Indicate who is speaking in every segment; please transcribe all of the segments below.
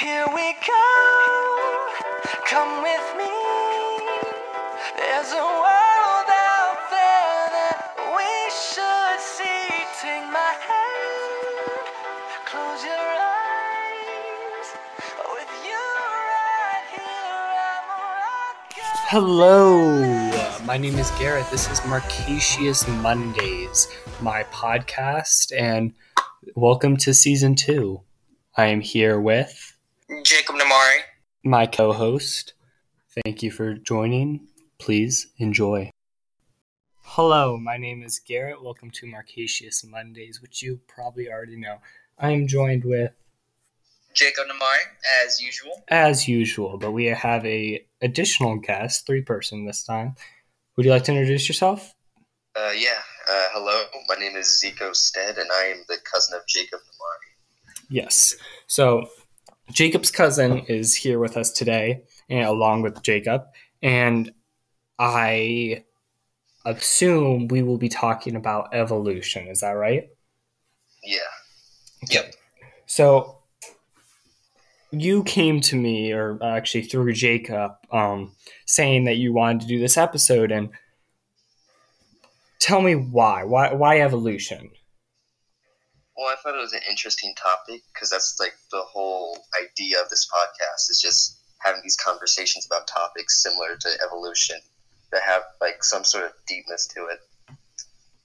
Speaker 1: Here we go. Come with me. There's a world out there that we should see. Take my hand. Close your eyes. With you right here, rocker.
Speaker 2: Hello, my name is Garrett. This is Marcasious Mondays, my podcast, and welcome to season two. I am here with
Speaker 3: Jacob Namari.
Speaker 2: my co host. Thank you for joining. Please enjoy. Hello, my name is Garrett. Welcome to Marcasious Mondays, which you probably already know. I am joined with,
Speaker 3: Jacob Namari, as usual.
Speaker 2: as usual, but we have a additional guest, three person this time. Would you like to introduce yourself?
Speaker 4: Uh, yeah. Uh, hello. My name is Zico Stead, and I am the cousin of Jacob Namari.
Speaker 2: Yes. So Jacob's cousin is here with us today, and along with Jacob, and I assume we will be talking about evolution. Is that right?
Speaker 4: Yeah.
Speaker 3: Yep.
Speaker 2: So you came to me, or actually through Jacob, um, saying that you wanted to do this episode, and tell me why. Why? Why evolution?
Speaker 4: Well, I thought it was an interesting topic because that's like the whole idea of this podcast is just having these conversations about topics similar to evolution that have like some sort of deepness to it.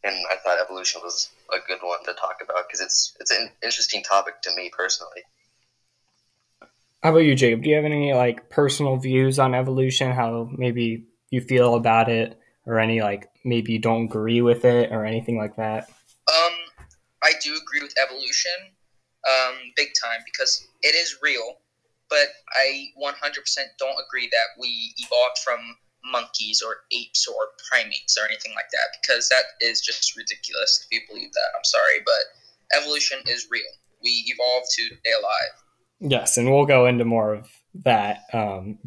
Speaker 4: And I thought evolution was a good one to talk about because it's it's an interesting topic to me personally.
Speaker 2: How about you, Jacob? Do you have any like personal views on evolution? How maybe you feel about it, or any like maybe you don't agree with it, or anything like that?
Speaker 3: Do agree with evolution, um, big time because it is real. But I 100% don't agree that we evolved from monkeys or apes or primates or anything like that because that is just ridiculous if you believe that. I'm sorry, but evolution is real. We evolved to stay alive.
Speaker 2: Yes, and we'll go into more of that um,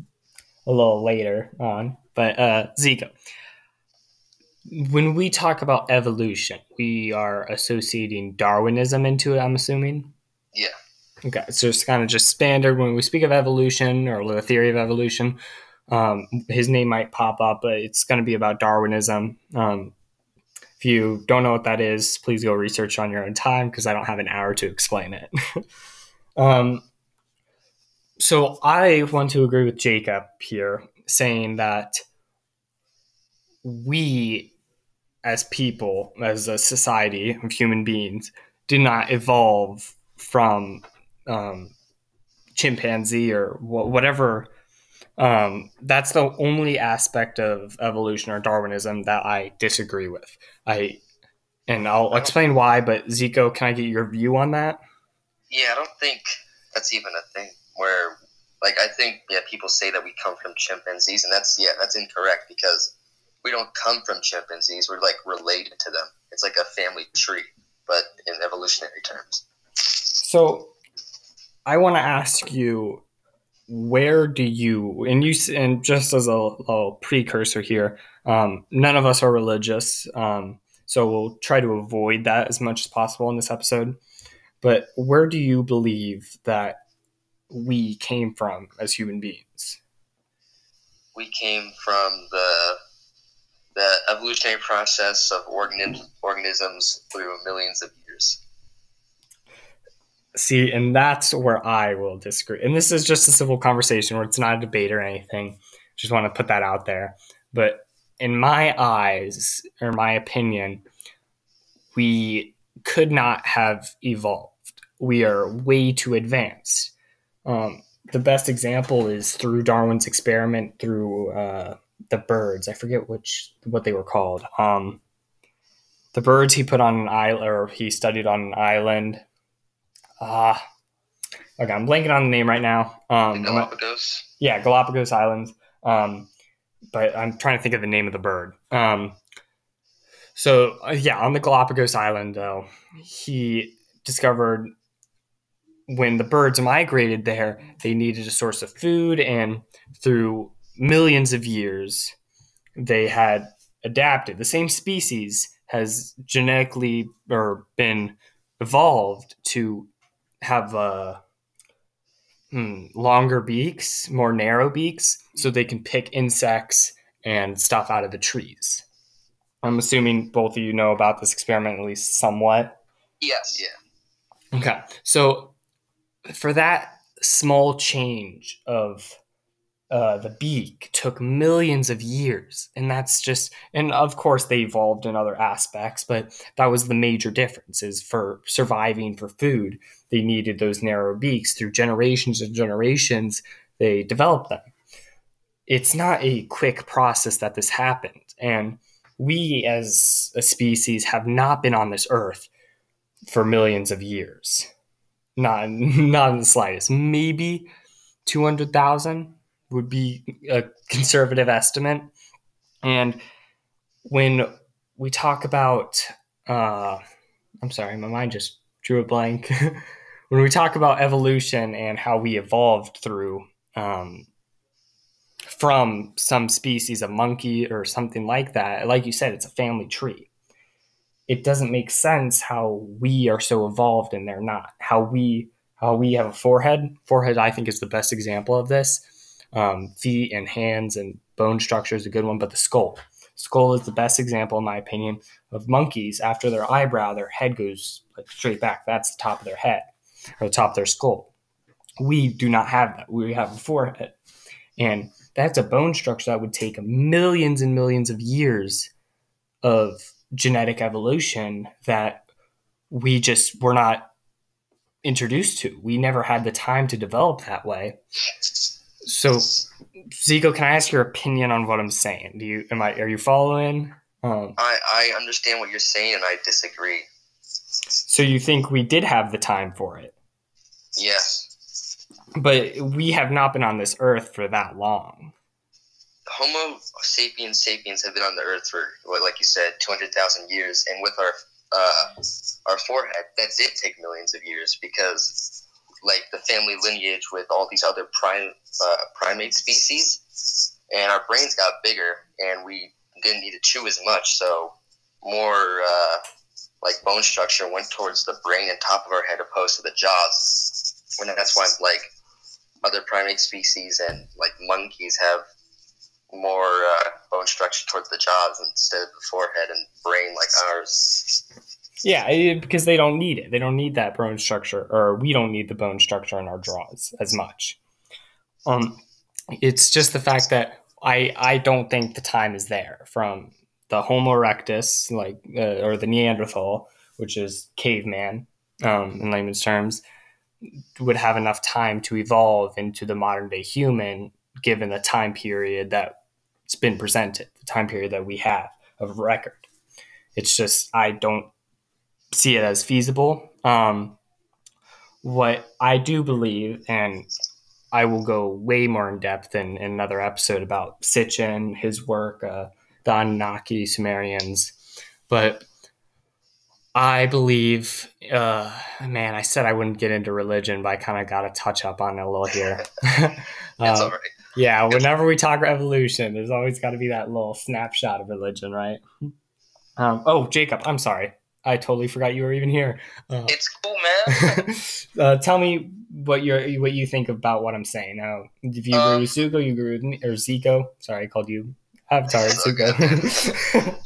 Speaker 2: a little later on. But uh, Zico, when we talk about evolution, we are associating Darwinism into it. I'm assuming.
Speaker 4: Yeah.
Speaker 2: Okay, so it's kind of just standard when we speak of evolution or the theory of evolution. Um, his name might pop up, but it's going to be about Darwinism. Um, if you don't know what that is, please go research on your own time because I don't have an hour to explain it. um, so I want to agree with Jacob here, saying that we, as people, as a society of human beings, did not evolve from um, chimpanzee or wh- whatever. Um, that's the only aspect of evolution or Darwinism that I disagree with. I and I'll explain why. But Zico, can I get your view on that?
Speaker 4: Yeah, I don't think that's even a thing where like I think yeah, people say that we come from chimpanzees and that's yeah, that's incorrect because we don't come from chimpanzees. We're like related to them. It's like a family tree, but in evolutionary terms.
Speaker 2: So I want to ask you, where do you and you and just as a little precursor here, um, none of us are religious, um, so we'll try to avoid that as much as possible in this episode. But where do you believe that we came from as human beings?
Speaker 4: We came from the the evolutionary process of organisms organisms through millions of years.
Speaker 2: See, and that's where I will disagree. And this is just a civil conversation where it's not a debate or anything. Just want to put that out there. But in my eyes, or my opinion, we could not have evolved. We are way too advanced. Um, the best example is through Darwin's experiment through uh, the birds. I forget which what they were called. Um, the birds he put on an island, or he studied on an island. Ah, okay, I'm blanking on the name right now.
Speaker 4: The
Speaker 2: Um, I'm
Speaker 4: Galapagos.
Speaker 2: yeah, Galapagos Islands. Um, but I'm trying to think of the name of the bird. Um, so uh, yeah, on the Galapagos Island, though, he discovered when the birds migrated there, they needed a source of food, and through millions of years, they had adapted. The same species has genetically or been evolved to have uh, hmm, longer beaks, more narrow beaks, so they can pick insects and stuff out of the trees. I'm assuming both of you know about this experiment at least somewhat.
Speaker 3: Yes.
Speaker 4: Yeah.
Speaker 2: Okay. So for that small change of uh, the beak took millions of years. And that's just, and of course they evolved in other aspects, but that was the major difference is for surviving for food, they needed those narrow beaks through generations and generations. They developed them. It's not a quick process that this happened. And we as a species have not been on this earth for millions of years. Not, not in the slightest. Maybe 200,000 would be a conservative estimate. And when we talk about, uh, I'm sorry, my mind just drew a blank. when we talk about evolution and how we evolved through um, from some species of monkey or something like that, like you said, it's a family tree. It doesn't make sense how we are so evolved and they're not. How we how we have a forehead. Forehead, I think, is the best example of this um, feet and hands and bone structure is a good one, but the skull. Skull is the best example, in my opinion, of monkeys. After their eyebrow, their head goes like straight back. That's the top of their head or the top of their skull. We do not have that. We have a forehead. And that's a bone structure that would take millions and millions of years of genetic evolution that we just were not introduced to. We never had the time to develop that way. So, Zico, can I ask your opinion on what I'm saying? Do you am I are you following? Um,
Speaker 4: I I understand what you're saying, and I disagree.
Speaker 2: so you think we did have the time for it,
Speaker 4: Yes,
Speaker 2: but we have not been on this earth for that long.
Speaker 4: Homo sapiens sapiens have been on the Earth for, what, like you said, two hundred thousand years, and with our uh, our forehead, that did take millions of years because like the family lineage with all these other prime uh, primate species, and our brains got bigger, and we didn't need to chew as much, so more uh, like bone structure went towards the brain and top of our head opposed to the jaws. And that's why like other primate species and like monkeys have more uh, bone structure towards the jaws instead of the forehead and brain like ours.
Speaker 2: Yeah, it- because they don't need it. They don't need that bone structure, or we don't need the bone structure in our jaws as much. Um, it's just the fact that I I don't think the time is there from the Homo erectus, like uh, or the Neanderthal, which is caveman, um, in layman's terms, would have enough time to evolve into the modern day human, given the time period that it's been presented, the time period that we have of record. It's just I don't see it as feasible. Um, what I do believe, and I will go way more in depth in, in another episode about Sitchin, his work, uh, the Anunnaki, Sumerians, but I believe, uh, man, I said I wouldn't get into religion, but I kind of got to touch up on it a little here.
Speaker 4: It's
Speaker 2: Uh,
Speaker 4: all right.
Speaker 2: yeah, whenever we talk evolution, there's always got to be that little snapshot of religion, right? Um, oh, Jacob, I'm sorry. I totally forgot you were even here. Uh,
Speaker 3: It's cool, man.
Speaker 2: uh, tell me what you what you think about what I'm saying. Now, if you agree
Speaker 3: Um,
Speaker 2: with Zuko, you agree with me, or Zico. Sorry, I called you Avatar, Zuko.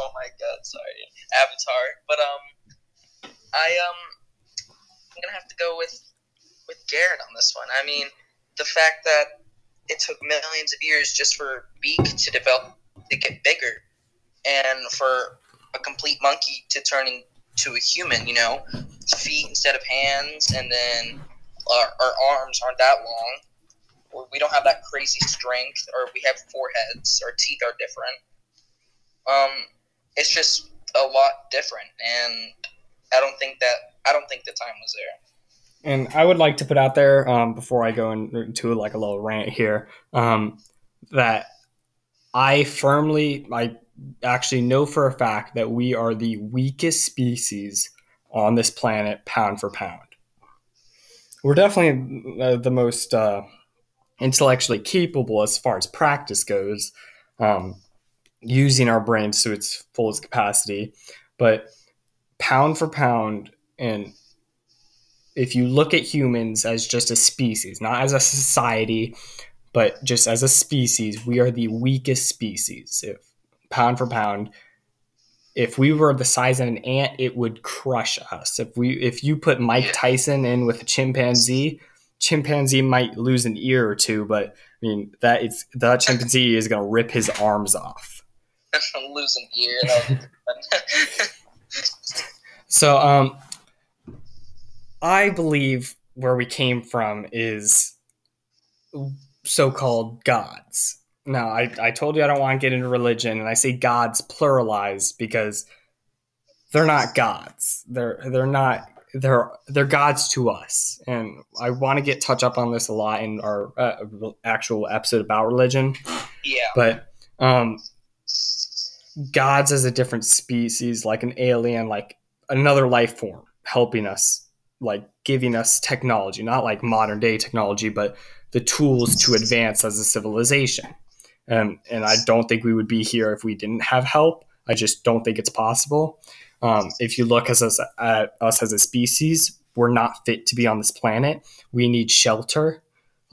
Speaker 3: Oh my god, sorry. Avatar. But um I um I'm gonna have to go with with Garrett on this one. I mean, the fact that it took millions of years just for beak to develop to get bigger and for a complete monkey to turn into a human, you know, feet instead of hands and then our, our arms aren't that long. We don't have that crazy strength, or we have foreheads. Our teeth are different. Um, it's just a lot different, and I don't think that I don't think the time was there.
Speaker 2: and I would like to put out there um, before I go into like a little rant here um, that I firmly, I actually know for a fact that we are the weakest species on this planet, pound for pound. We're definitely uh, the most uh, intellectually capable as far as practice goes, um, using our brains to its fullest capacity, but pound for pound and if you look at humans as just a species, not as a society, but just as a species, we are the weakest species. If pound for pound, if we were the size of an ant, it would crush us. If we if you put Mike Tyson in with a chimpanzee, chimpanzee might lose an ear or two, but I mean that it's the chimpanzee is gonna rip his arms off.
Speaker 3: I'm losing ear.
Speaker 2: So um I believe where we came from is so-called gods. Now, I, I told you I don't want to get into religion, and I say gods pluralized because they're not gods. They're they're not they're they're gods to us, and I want to get touch up on this a lot in our uh, actual episode about religion.
Speaker 3: yeah.
Speaker 2: But um, gods as a different species, like an alien, like another life form, helping us, like giving us technology, not like modern day technology, but the tools to advance as a civilization. Um, and I don't think we would be here if we didn't have help. I just don't think it's possible. Um, if you look as us, at us as a species, we're not fit to be on this planet. We need shelter.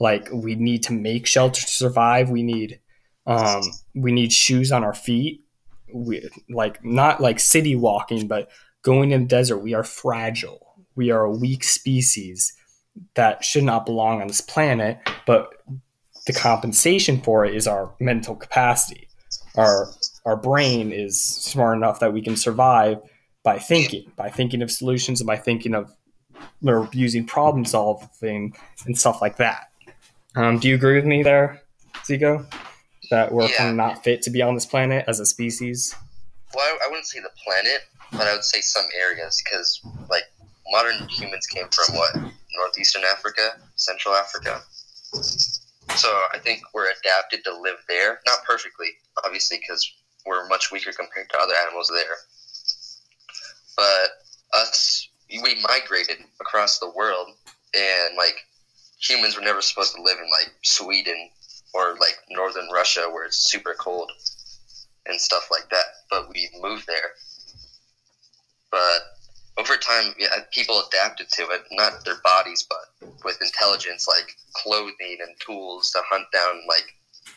Speaker 2: Like we need to make shelter to survive. We need um, we need shoes on our feet. We like not like city walking, but going in the desert. We are fragile. We are a weak species that should not belong on this planet. But the compensation for it is our mental capacity. Our our brain is smart enough that we can survive by thinking, by thinking of solutions, and by thinking of or using problem solving and stuff like that. Um, do you agree with me there, Zico? That we're
Speaker 4: Yeah.
Speaker 2: not fit to be on this planet as a species?
Speaker 4: Well, I, I wouldn't say the planet, but I would say some areas because, like, modern humans came from what northeastern Africa, Central Africa. So I think we're adapted to live there, not perfectly, obviously, because we're much weaker compared to other animals there. But us, we migrated across the world, and like humans were never supposed to live in like Sweden or like northern Russia where it's super cold and stuff like that. But we moved there. But over time, yeah, people adapted to it, not their bodies, but with intelligence, like clothing and tools to hunt down like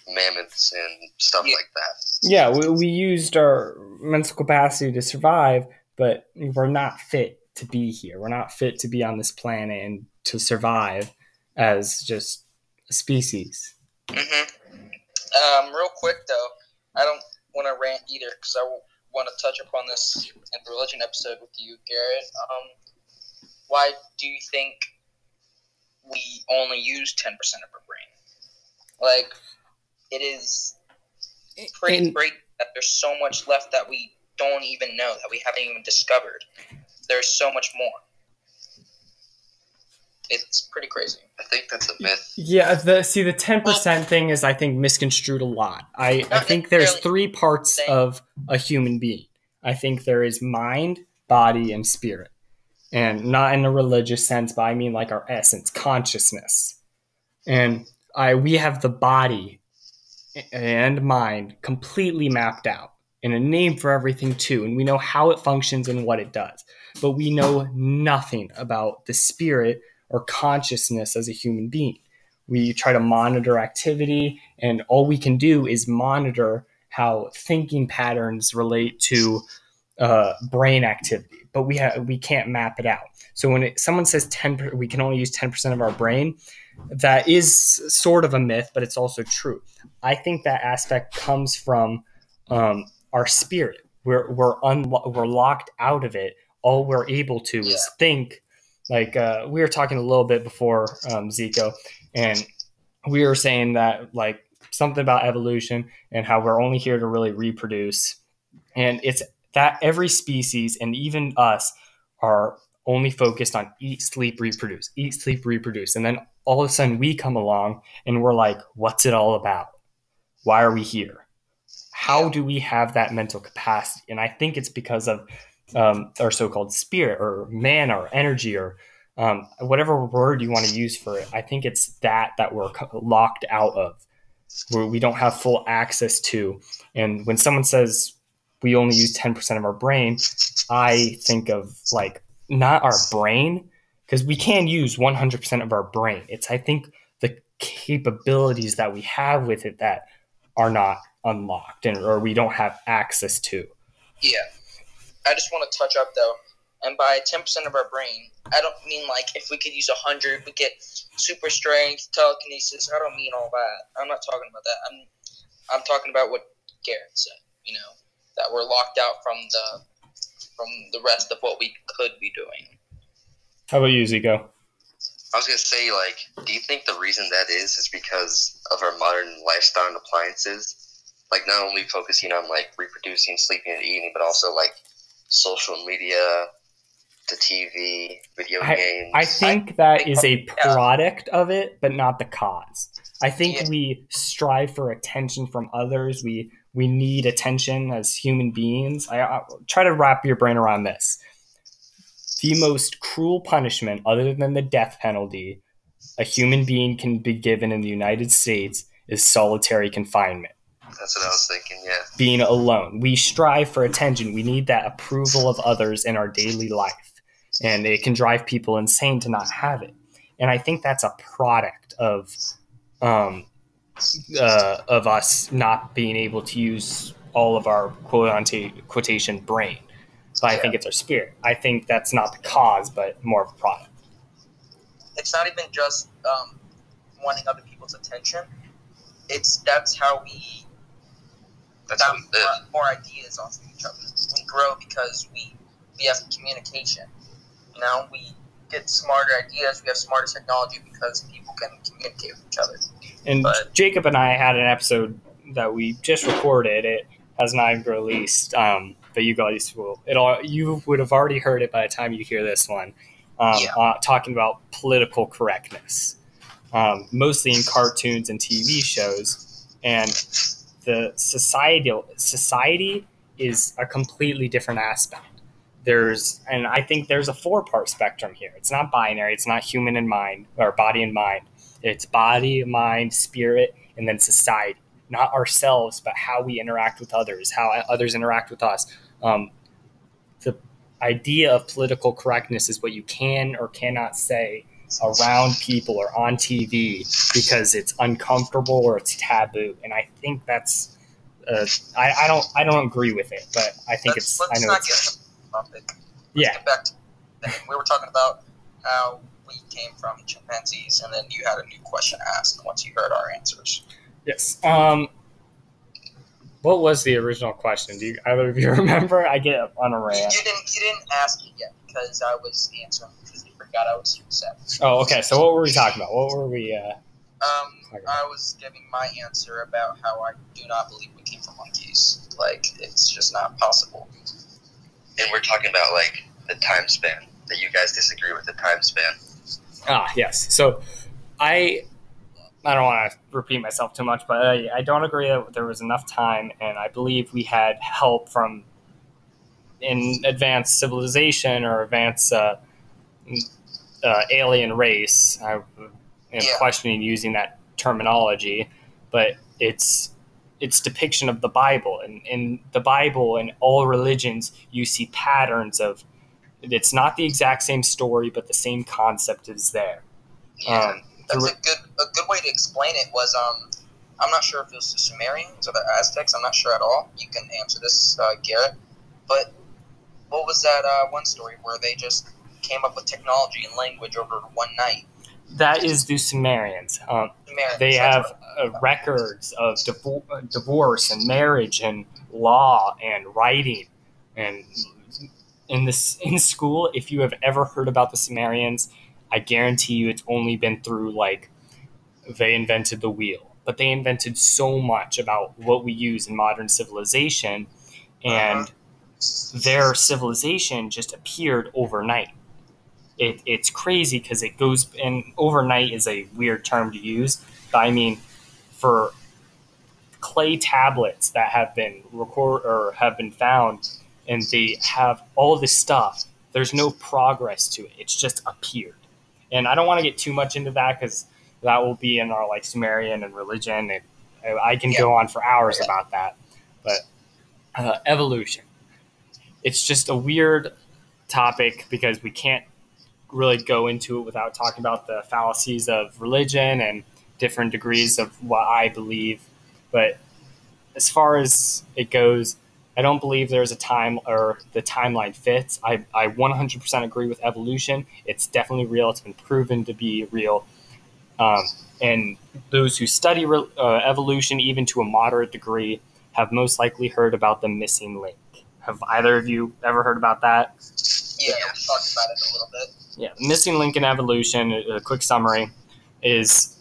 Speaker 4: mammoths and stuff
Speaker 3: Yeah.
Speaker 4: like that.
Speaker 2: Yeah, we, we used our mental capacity to survive, but we're not fit to be here. We're not fit to be on this planet and to survive as just a species.
Speaker 3: hmm Um, real quick though, I don't want to rant either because I want to touch upon this in the religion episode with you, Garrett. Um, why do you think we only use ten percent of our brain? Like, it is pretty
Speaker 2: And-
Speaker 3: great that there's so much left that we don't even know that we haven't even discovered. There's so much more. It's pretty crazy.
Speaker 4: I think that's a myth.
Speaker 2: Yeah, the see the ten percent thing is I think misconstrued a lot. I, I think there's three parts
Speaker 3: saying-
Speaker 2: of a human being. I think there is mind, body, and spirit. And not in a religious sense, but I mean like our essence, consciousness. And I we have the body and mind completely mapped out and a name for everything too. And we know how it functions and what it does. But we know nothing about the spirit or consciousness as a human being. We try to monitor activity, and all we can do is monitor how thinking patterns relate to uh, brain activity. But we have we can't map it out. So when it, someone says ten, per- we can only use ten percent of our brain. That is sort of a myth, but it's also true. I think that aspect comes from um, our spirit. We're we're unlo- we're locked out of it. All we're able to
Speaker 3: Yeah.
Speaker 2: is think. Like uh, we were talking a little bit before um, Zico, and we were saying that like something about evolution and how we're only here to really reproduce, and it's that every species and even us are only focused on eat, sleep, reproduce, eat, sleep, reproduce, and then all of a sudden we come along and we're like, what's it all about? Why are we here? How do we have that mental capacity? And I think it's because of um, our so-called spirit or man or energy or um, whatever word you want to use for it. I think it's that that we're locked out of, where we don't have full access to. And when someone says we only use ten percent of our brain, I think of like not our brain because we can use 100% of our brain. It's I think the capabilities that we have with it that are not unlocked and or we don't have access to.
Speaker 3: Yeah. I just want to touch up though, and by ten percent of our brain, I don't mean like if we could use a hundred, we get super strength, telekinesis. I don't mean all that. I'm not talking about that. I'm I'm talking about what Garrett said. You know, that we're locked out from the from the rest of what we could be doing.
Speaker 2: How about you, Zico?
Speaker 4: I was gonna say, like, do you think the reason that is is because of our modern lifestyle and appliances? Like, not only focusing on like reproducing, sleeping, and eating, but also like social media, the TV, video
Speaker 2: I,
Speaker 4: games.
Speaker 2: I think that
Speaker 3: think
Speaker 2: is a
Speaker 3: yeah.
Speaker 2: product of it, but not the cause. I think
Speaker 3: Yeah.
Speaker 2: we strive for attention from others. We we need attention as human beings. I, I try to wrap your brain around this. The most cruel punishment, other than the death penalty, a human being can be given in the United States is solitary confinement
Speaker 4: That's what I was thinking. Yeah.
Speaker 2: being alone. We strive for attention. We need that approval of others in our daily life. And it can drive people insane to not have it. And I think that's a product of um, uh, of us not being able to use all of our quote quotation brain. But I think it's our spirit. I think that's not the cause, but more of a product.
Speaker 3: It's not even just um, wanting other people's attention. It's that's how we
Speaker 4: That's
Speaker 3: that we
Speaker 4: the,
Speaker 3: want more ideas off of each other. We grow because we we have communication. You know, we get smarter ideas. We have smarter technology because people can communicate with each other.
Speaker 2: And
Speaker 3: But-
Speaker 2: Jacob and I had an episode that we just recorded. It has not even released, um, but you guys will. It all you would have already heard it by the time you hear this one. Um,
Speaker 3: Yeah.
Speaker 2: uh, talking about political correctness, um, mostly in cartoons and TV shows, and the societal society is a completely different aspect. There's, and I think there's a four part spectrum here. It's not binary. It's not human and mind or body and mind. It's body, mind, spirit, and then society. Not ourselves, but how we interact with others, how others interact with us. Um, the idea of political correctness is what you can or cannot say around people or on TV because it's uncomfortable or it's taboo. And I think that's, uh, I, I don't, I don't agree with it, but I think
Speaker 3: let's,
Speaker 2: it's,
Speaker 3: let's
Speaker 2: I know
Speaker 3: not
Speaker 2: it's,
Speaker 3: get off topic. Let's
Speaker 2: yeah,
Speaker 3: get back to we were talking about how we came from chimpanzees, and then you had a new question asked once you heard our answers.
Speaker 2: yes. Um, what was the original question? Do you either of you remember? I get on a rant.
Speaker 3: you didn't you didn't ask it yet because I was answering forgot I was upset.
Speaker 2: Oh, okay. So what were we talking about? What were we? Uh,
Speaker 3: Um, I was giving my answer about how I do not believe we came from monkeys. Like it's just not possible.
Speaker 4: and we're talking about like the time span that you guys disagree with the time span.
Speaker 2: Ah, yes. So I I don't want to repeat myself too much, but I, I don't agree that there was enough time, and I believe we had help from in advanced civilization or advanced uh, uh, alien race. I am
Speaker 3: Yeah.
Speaker 2: questioning using that terminology, but it's its depiction of the Bible, and in the Bible and all religions, you see patterns of. It's not the exact same story, but the same concept is there. Um,
Speaker 3: That's a good a good way to explain it was um I'm not sure if it was the Sumerians or the Aztecs. I'm not sure at all. You can answer this, uh, Garrett. But what was that uh, one story where they just came up with technology and language over one night?
Speaker 2: that is the Sumerians. Um,
Speaker 3: Sumerians,
Speaker 2: they have uh, records of uh, divorce and marriage and law and writing. And in this in school if you have ever heard about the Sumerians I guarantee you it's only been through like they invented the wheel. But they invented so much about what we use in modern civilization and their civilization just appeared overnight it, it's crazy because it goes and overnight is a weird term to use but i mean for clay tablets that have been record or have been found and they have all this stuff there's no progress to it. It's just appeared. And i don't want to get too much into that because that will be in our like sumerian and religion and i can go on for hours
Speaker 3: Yeah.
Speaker 2: about that. But uh, evolution. It's just a weird topic because we can't really go into it without talking about the fallacies of religion and different degrees of what I believe. But as far as it goes, I don't believe there's a time or the timeline fits. I, I 100% agree with evolution. It's definitely real. It's been proven to be real. Um, and those who study re- uh, evolution, even to a moderate degree, have most likely heard about the missing link. Have either of you ever heard about that?
Speaker 3: Yeah, we talked about it a little bit.
Speaker 2: Yeah, missing link in evolution. A quick summary is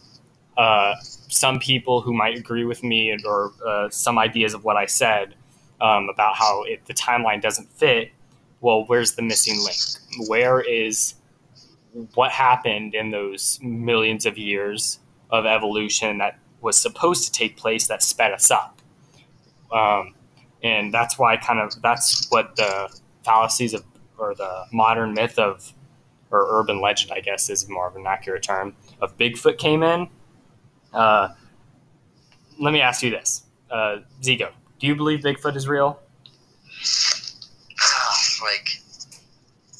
Speaker 2: uh, some people who might agree with me or uh, some ideas of what I said um, about how it, the timeline doesn't fit. Well, where's the missing link? Where is what happened in those millions of years of evolution that was supposed to take place that sped us up? Um, and that's why kind of that's what the fallacies of or the modern myth of or urban legend, I guess, is more of an accurate term of Bigfoot came in. Uh, let me ask you this, uh, Zico, do you believe Bigfoot is real?
Speaker 4: like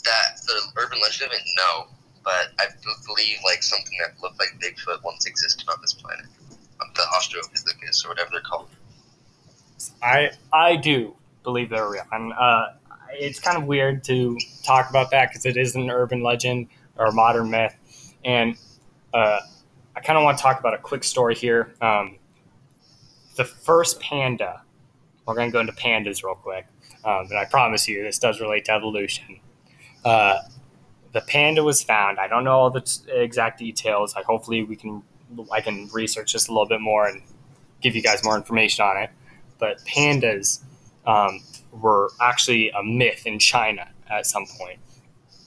Speaker 4: that, the urban legend of it, no. But I believe like something that looked like Bigfoot once existed on this planet, Um, the Australopithecus or whatever they're called.
Speaker 2: I I do believe they're real. And uh, it's kind of weird to talk about that because it is an urban legend or a modern myth. And uh, I kind of want to talk about a quick story here. Um, the first panda, we're going to go into pandas real quick. Um, and I promise you, this does relate to evolution. Uh, the panda was found. I don't know all the t- exact details. I hopefully we can I can research this a little bit more and give you guys more information on it. But pandas um, were actually a myth in China at some point.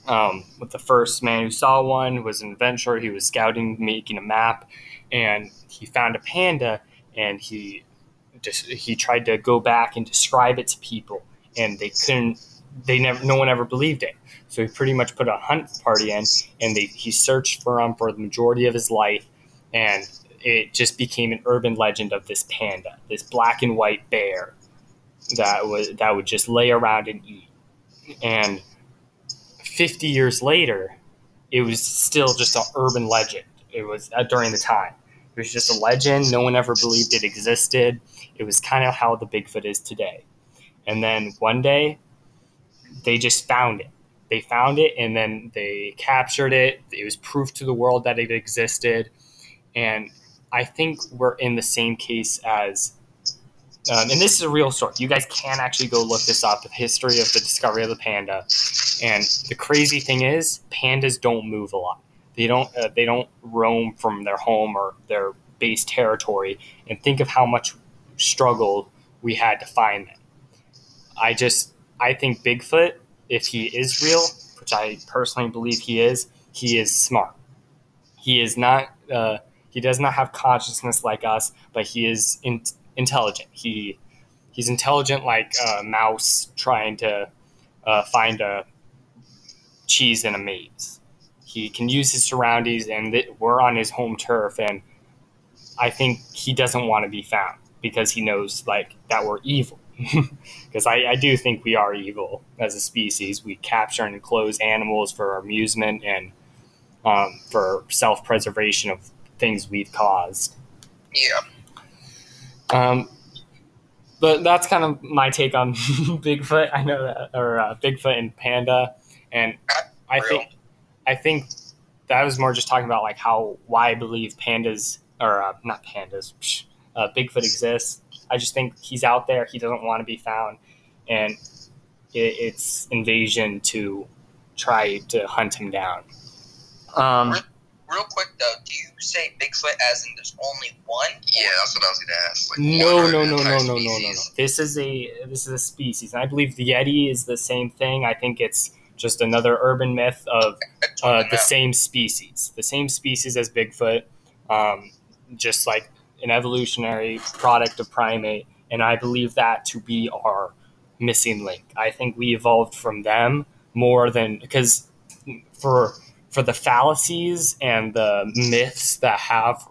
Speaker 2: Um, with the first man who saw one was an adventurer. He was scouting, making a map, and he found a panda, and he just he tried to go back and describe it to people, and they couldn't. They never. No one ever believed it. So he pretty much put a hunt party in, and they, he searched for him for the majority of his life, and it just became an urban legend of this panda, this black and white bear that was that would just lay around and eat. And 50 years later, it was still just an urban legend. It was uh, during the time. It was just a legend. No one ever believed it existed. It was kind of how the Bigfoot is today. And then one day, they just found it. They found it and then they captured it. It was proof to the world that it existed. And I think we're in the same case as um, and this is a real story. You guys can actually go look this up. The history of the discovery of the panda. And the crazy thing is, pandas don't move a lot. They don't. Uh, they don't roam from their home or their base territory. And think of how much struggle we had to find them. I just. I think Bigfoot, if he is real, which I personally believe he is, he is smart. He is not. Uh, he does not have consciousness like us, but he is in, intelligent. He he's intelligent like a mouse trying to uh, find a cheese in a maze. He can use his surroundings, and th- we're on his home turf, and I think he doesn't want to be found because he knows like that we're evil. Because I, I do think we are evil as a species. We capture and enclose animals for amusement and um, for self preservation of things we've caused.
Speaker 3: Yeah.
Speaker 2: Um, but that's kind of my take on Bigfoot. I know that, or uh, Bigfoot and Panda, and I
Speaker 3: Real.
Speaker 2: think I think that was more just talking about like how why I believe pandas or uh, not pandas, psh, uh, Bigfoot exists. I just think he's out there. He doesn't want to be found, and it, it's invasion to try to hunt him down. Um,
Speaker 3: Real quick though, do you say Bigfoot as in there's only one?
Speaker 4: Yeah, that's what I was gonna ask. Like,
Speaker 2: No, no, no, no, no, no, no, no. This is a this is a species, and I believe the Yeti is the same thing. I think it's just another urban myth of uh, the same species, the same species as Bigfoot, um, just like an evolutionary product of primate. And I believe that to be our missing link. I think we evolved from them more than because for for the fallacies and the myths that have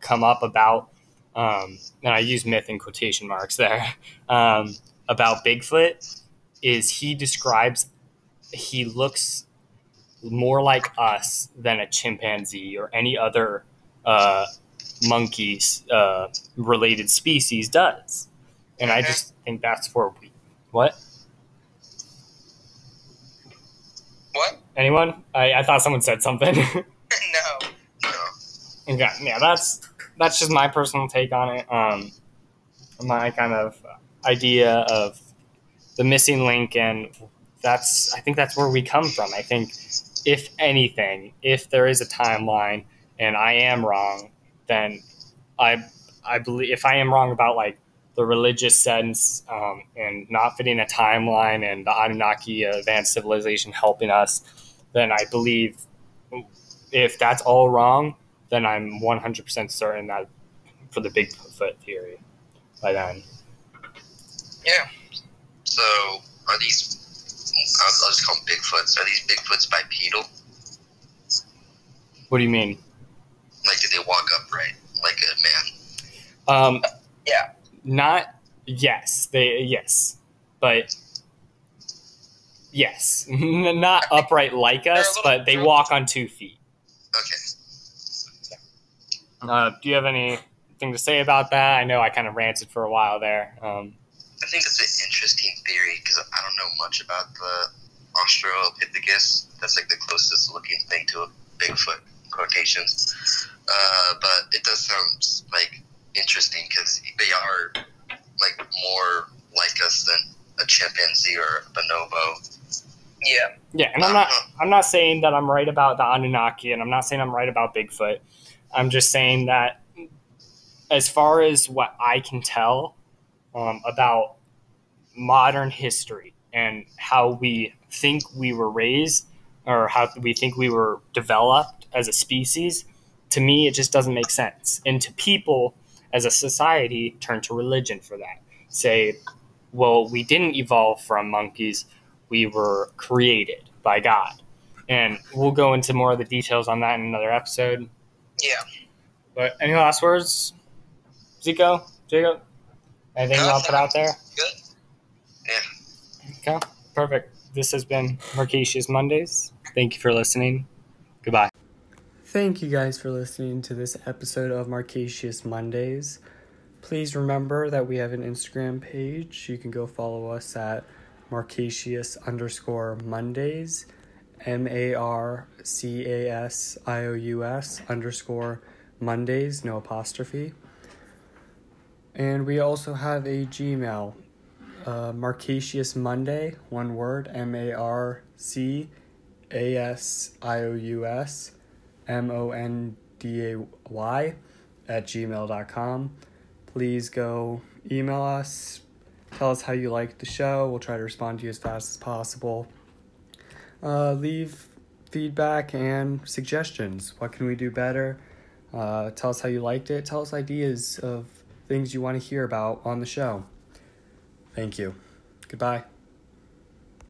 Speaker 2: come up about, um, and I use myth in quotation marks there, um, about Bigfoot, is he describes he looks more like us than a chimpanzee or any other uh, monkey uh, related species does. And I just think that's where we. What?
Speaker 3: What?
Speaker 2: Anyone? I, I thought someone said something.
Speaker 3: no.
Speaker 4: No.
Speaker 2: yeah, yeah, that's that's just my personal take on it. Um, my kind of idea of the missing link, and that's I think that's where we come from. I think if anything, if there is a timeline and I am wrong, then I I believe if I am wrong about like the religious sense um, and not fitting a timeline and the Anunnaki advanced civilization helping us, then I believe if that's all wrong, then I'm 100% certain that for the Bigfoot theory by then.
Speaker 3: Yeah.
Speaker 4: So are these? I'll, I'll just call them Bigfoots. Are these Bigfoots bipedal?
Speaker 2: What do you mean?
Speaker 4: Like, do they walk upright like a man?
Speaker 2: Um,
Speaker 3: Yeah.
Speaker 2: not yes, they yes, but yes, not upright like us, but they walk on two feet.
Speaker 4: Okay.
Speaker 2: Uh, do you have anything to say about that? I know I kind of ranted for a while there. Um,
Speaker 4: I think it's an interesting theory because I don't know much about the Australopithecus. That's like the closest looking thing to a Bigfoot, quotations. Uh, but it does sound like interesting because they are like more like us than a chimpanzee or a bonobo.
Speaker 3: Yeah.
Speaker 2: yeah, and I'm not I'm not saying that I'm right about the Anunnaki, and I'm not saying I'm right about Bigfoot. I'm just saying that as far as what I can tell um, about modern history and how we think we were raised or how we think we were developed as a species, to me, it just doesn't make sense. And to people as a society, turn to religion for that. Say, well, we didn't evolve from monkeys, we were created by God. And we'll go into more of the details on that in another episode.
Speaker 3: Yeah.
Speaker 2: But any last words, Zico, Jacob? Anything you want to put out there?
Speaker 3: Good.
Speaker 4: Yeah.
Speaker 2: Okay, perfect. This has been Marcasious Mondays. Thank you for listening. Goodbye. Thank you guys for listening to this episode of Marcasious Mondays. Please remember that we have an Instagram page. You can go follow us at Marcasious underscore Mondays, M A R C A S I O U S underscore Mondays, no apostrophe. And we also have a Gmail, uh, Marcasious Monday, one word, M A R C A S I O U S M O N D A Y at gmail.com. Please go email us, tell us how you like the show. We'll try to respond to you as fast as possible. Uh, leave feedback and suggestions. What can we do better? Uh, tell us how you liked it. Tell us ideas of things you want to hear about on the show. Thank you. Goodbye.